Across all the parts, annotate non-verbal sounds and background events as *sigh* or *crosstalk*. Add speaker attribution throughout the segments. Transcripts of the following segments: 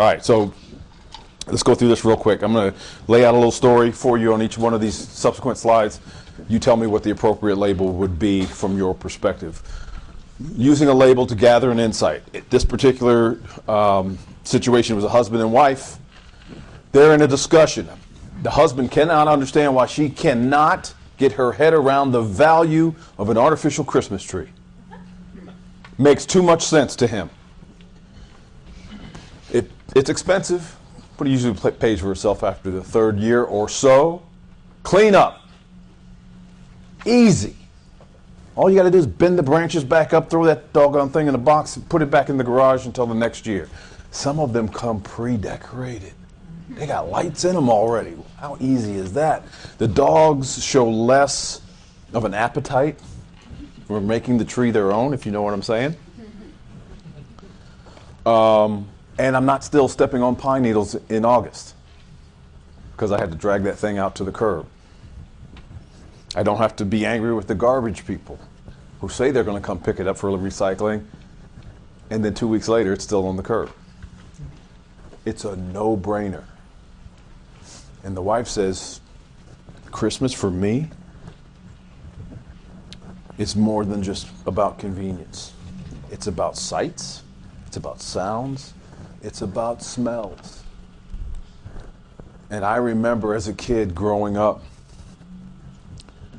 Speaker 1: All right, so let's go through this real quick. I'm going to lay out a little story for you on each one of these subsequent slides. You tell me what the appropriate label would be from your perspective. Using a label to gather an insight. This particular um, situation was a husband and wife. They're in a discussion. The husband cannot understand why she cannot get her head around the value of an artificial Christmas tree. Makes too much sense to him. It, it's expensive, but it usually pays for itself after the third year or so. Clean up. Easy. All you got to do is bend the branches back up, throw that doggone thing in a box, and put it back in the garage until the next year. Some of them come pre decorated. They got lights in them already. How easy is that? The dogs show less of an appetite for making the tree their own, if you know what I'm saying. Um, and I'm not still stepping on pine needles in August because I had to drag that thing out to the curb. I don't have to be angry with the garbage people who say they're going to come pick it up for recycling, and then two weeks later it's still on the curb. It's a no brainer. And the wife says, Christmas for me is more than just about convenience. It's about sights, it's about sounds, it's about smells. And I remember as a kid growing up,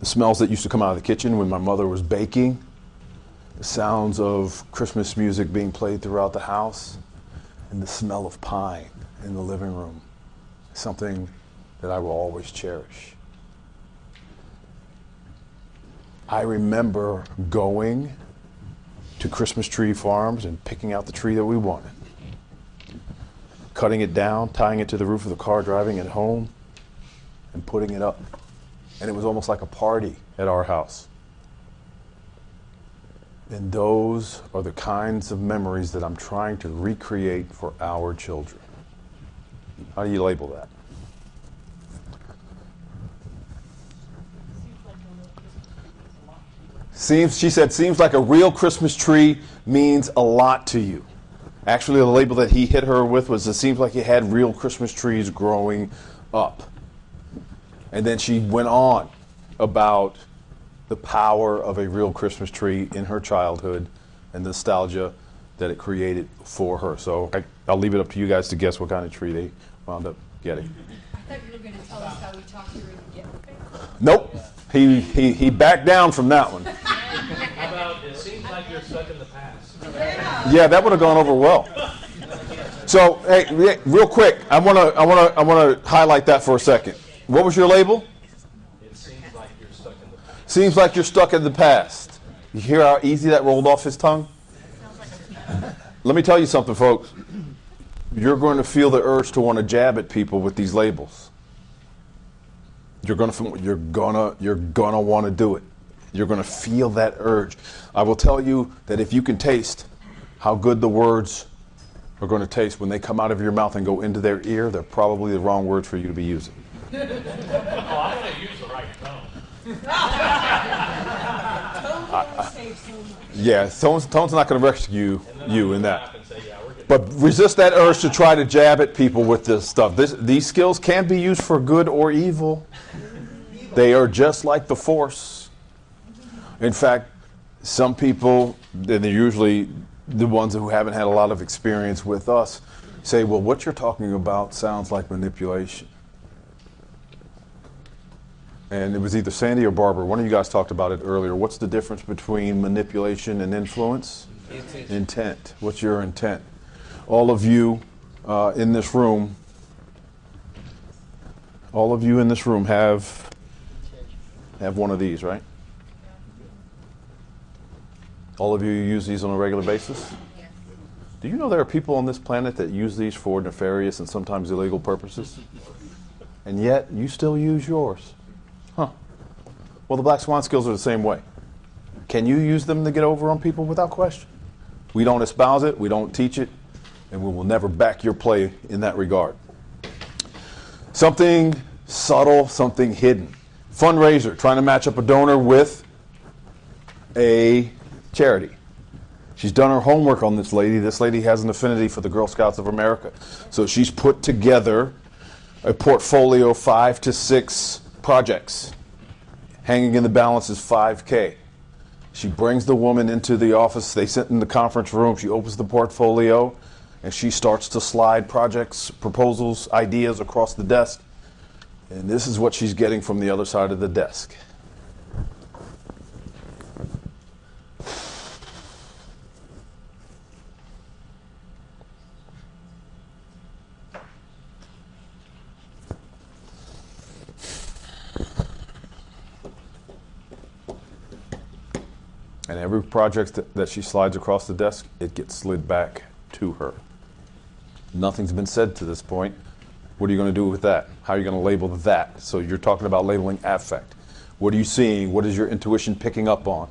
Speaker 1: the smells that used to come out of the kitchen when my mother was baking, the sounds of Christmas music being played throughout the house, and the smell of pine in the living room. Something that I will always cherish. I remember going to Christmas tree farms and picking out the tree that we wanted, cutting it down, tying it to the roof of the car, driving it home, and putting it up. And it was almost like a party at our house. And those are the kinds of memories that I'm trying to recreate for our children. How do you label that? Seems, she said, seems like a real Christmas tree means a lot to you. Actually, the label that he hit her with was it seems like you had real Christmas trees growing up. And then she went on about the power of a real Christmas tree in her childhood and the nostalgia that it created for her. So I, will leave it up to you guys to guess what kind of tree they wound up getting.
Speaker 2: I thought you were going to tell us how we talked to her
Speaker 1: Nope. He, he, he backed down from that one. *laughs*
Speaker 3: How about, it seems like you're stuck in the past.
Speaker 1: Yeah, that would have gone over well. So, hey, real quick, I want to I want to I want to highlight that for a second. What was your label?
Speaker 3: It seems like you're stuck in the past.
Speaker 1: Seems like you're stuck in the past. You hear how easy that rolled off his tongue? Let me tell you something, folks. You're going to feel the urge to want to jab at people with these labels. You're going to you're gonna you're gonna want to do it. You're going to feel that urge. I will tell you that if you can taste how good the words are going to taste when they come out of your mouth and go into their ear, they're probably the wrong words for you to be using.
Speaker 3: Oh, I'm gonna use the right tone.
Speaker 1: Yeah, tone's, tone's not going to rescue
Speaker 3: And
Speaker 1: you in that.
Speaker 3: say, yeah.
Speaker 1: But resist that urge to try to jab at people with this stuff. This, these skills can be used for good or evil. They are just like the force. In fact, some people, and they're usually the ones who haven't had a lot of experience with us, say, well, what you're talking about sounds like manipulation. And it was either Sandy or Barbara. One of you guys talked about it earlier. What's the difference between manipulation and influence? Intent. What's your intent? All of you uh, in this room, all of you in this room have have one of these, right? All of you use these on a regular basis? Do you know there are people on this planet that use these for nefarious and sometimes illegal purposes? And yet you still use yours. Huh. Well, the black swan skills are the same way. Can you use them to get over on people without question? We don't espouse it, we don't teach it, and we will never back your play in that regard. Something subtle, something hidden. Fundraiser, trying to match up a donor with a charity. She's done her homework on this lady. This lady has an affinity for the Girl Scouts of America. So she's put together a portfolio of five to six projects. Hanging in the balance is 5K. She brings the woman into the office. They sit in the conference room. She opens the portfolio and she starts to slide projects, proposals, ideas across the desk. And this is what she's getting from the other side of the desk. And every project that, that she slides across the desk, it gets slid back to her. Nothing's been said to this point. What are you going to do with that? How are you going to label that? So you're talking about labeling affect. What are you seeing? What is your intuition picking up on?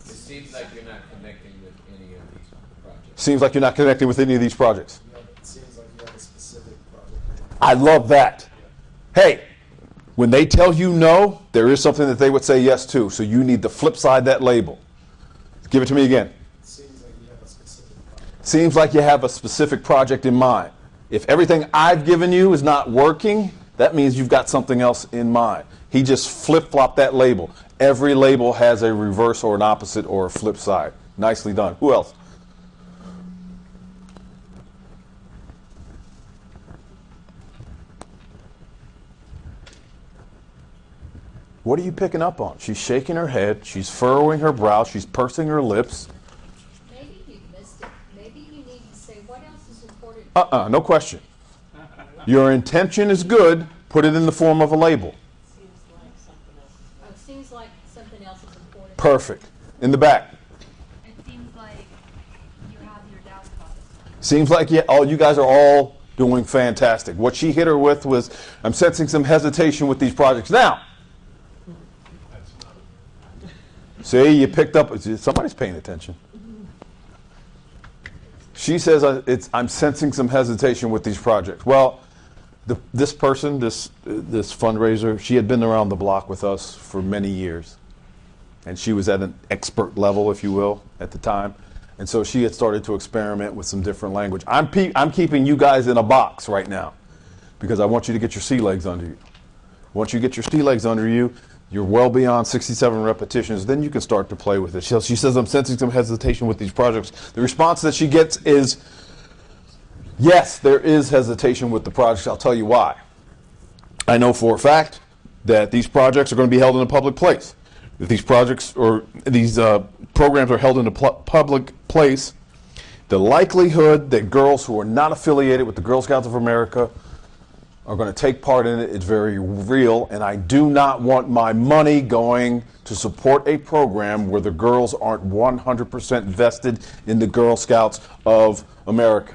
Speaker 4: It seems like you're not connecting with any of these projects.
Speaker 1: Seems like you're not connecting with any of these projects.
Speaker 5: You it seems like you have a specific project.
Speaker 1: I love that. Hey, when they tell you no, there is something that they would say yes to. So you need to flip side that label. Give it to me again.
Speaker 5: Seems like you have a specific project.
Speaker 1: In mind. If everything I've given you is not working, that means you've got something else in mind. He just flip flopped that label. Every label has a reverse or an opposite or a flip side. Nicely done. Who else? What are you picking up on? She's shaking her head, she's furrowing her brow, she's pursing her lips.
Speaker 2: Maybe you missed it. Maybe you need to say, what else is important?
Speaker 1: Uh uh no question. Your intention is good, put it in the form of a label.
Speaker 2: It seems like something else is important.
Speaker 1: Perfect. In the back.
Speaker 6: Seems like you have your doubts about this.
Speaker 1: Seems like yeah, all you guys are all doing fantastic. What she hit her with was, I'm sensing some hesitation with these projects. Now, see, you picked up. Somebody's paying attention. She says, uh, "I'm sensing some hesitation with these projects." Well, the, this person, this this fundraiser, she had been around the block with us for many years, and she was at an expert level, if you will, at the time. And so she had started to experiment with some different language. I'm, pe- I'm keeping you guys in a box right now because I want you to get your sea legs under you. Once you get your sea legs under you, you're well beyond 67 repetitions, then you can start to play with it. She, says, I'm sensing some hesitation with these projects. The response that she gets is, yes, there is hesitation with the projects. I'll tell you why. I know for a fact that these projects are going to be held in a public place. If these projects or these uh, programs are held in a pl- public place, the likelihood that girls who are not affiliated with the Girl Scouts of America are going to take part in it. it is very real, and I do not want my money going to support a program where the girls aren't 100% vested in the Girl Scouts of America.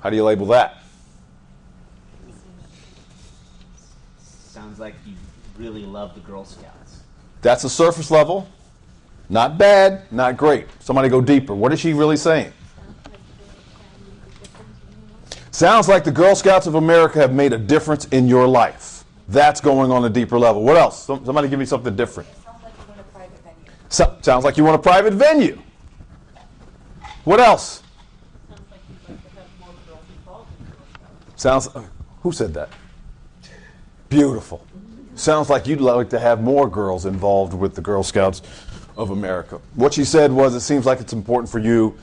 Speaker 1: How do you label that?
Speaker 7: Sounds like you really love the Girl Scouts.
Speaker 1: That's a surface level. Not bad, not great. Somebody go deeper. What is she really saying? Sounds like the Girl Scouts of America have made a difference in your life. That's going on a deeper level. What else? Some- Somebody give me something different.
Speaker 2: Sounds like you want a private venue.
Speaker 1: So, sounds like you want a private venue. What else? Sounds. Who said that? Beautiful. Sounds like you'd like to have more girls involved with the Girl Scouts of America. What she said was, it seems like it's important for you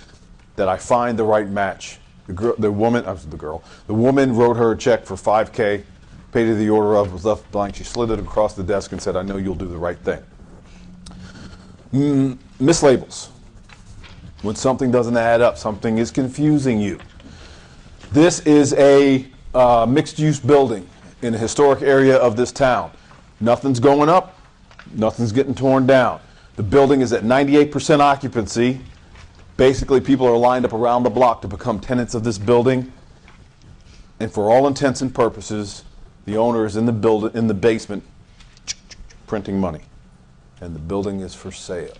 Speaker 1: that I find the right match. The girl, the woman, I was the girl. The woman wrote her a check for 5K, paid her the order of, was left blank. She slid it across the desk and said, "I know you'll do the right thing." Mm, mislabels. When something doesn't add up, something is confusing you. This is a uh, mixed-use building in a historic area of this town. Nothing's going up, nothing's getting torn down. The building is at 98% occupancy. Basically, people are lined up around the block to become tenants of this building. And for all intents and purposes, the owner is in the build in the basement printing money. And the building is for sale.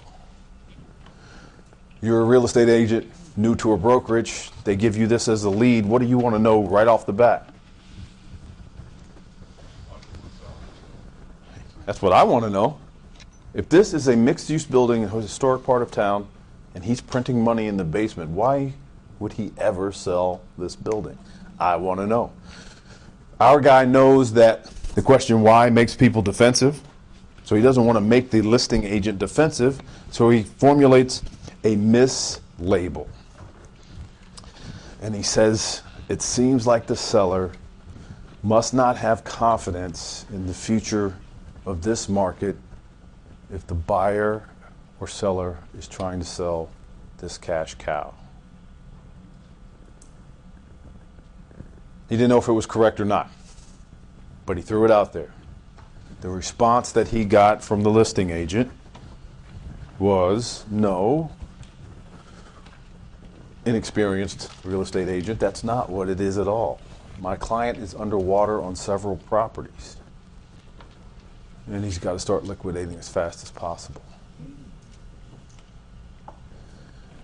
Speaker 1: You're a real estate agent, new to a brokerage. They give you this as a lead. What do you want to know right off the bat? That's what I want to know. If this is a mixed use building in a historic part of town and he's printing money in the basement, why would he ever sell this building? I want to know. Our guy knows that the question why makes people defensive. So he doesn't want to make the listing agent defensive. So he formulates a mislabel. And he says, it seems like the seller must not have confidence in the future of this market if the buyer or seller is trying to sell this cash cow. He didn't know if it was correct or not, but he threw it out there. The response that he got from the listing agent was no. Inexperienced real estate agent, that's not what it is at all. My client is underwater on several properties. And he's got to start liquidating as fast as possible.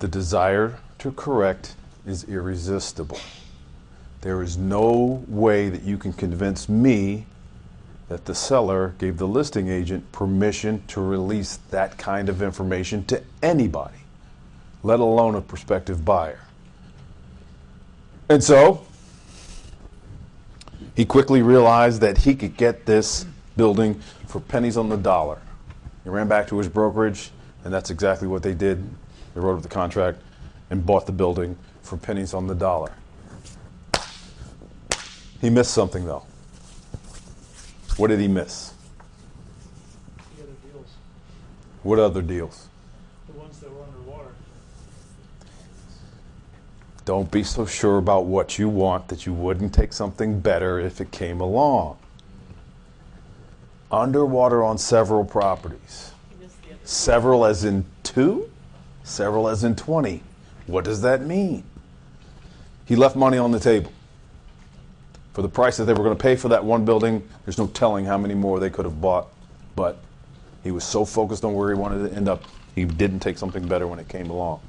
Speaker 1: The desire to correct is irresistible. There is no way that you can convince me that the seller gave the listing agent permission to release that kind of information to anybody, let alone a prospective buyer. And so, he quickly realized that he could get this building for pennies on the dollar. He ran back to his brokerage, and that's exactly what they did. They wrote up the contract and bought the building for pennies on the dollar. He missed something, though. What did he miss?
Speaker 8: The other deals,
Speaker 1: What other deals?
Speaker 8: the ones that were underwater.
Speaker 1: Don't be so sure about what you want that you wouldn't take something better if it came along. Underwater on several properties. Several as in two? Several as in 20. What does that mean? He left money on the table. For the price that they were going to pay for that one building, there's no telling how many more they could have bought. But he was so focused on where he wanted to end up, he didn't take something better when it came along.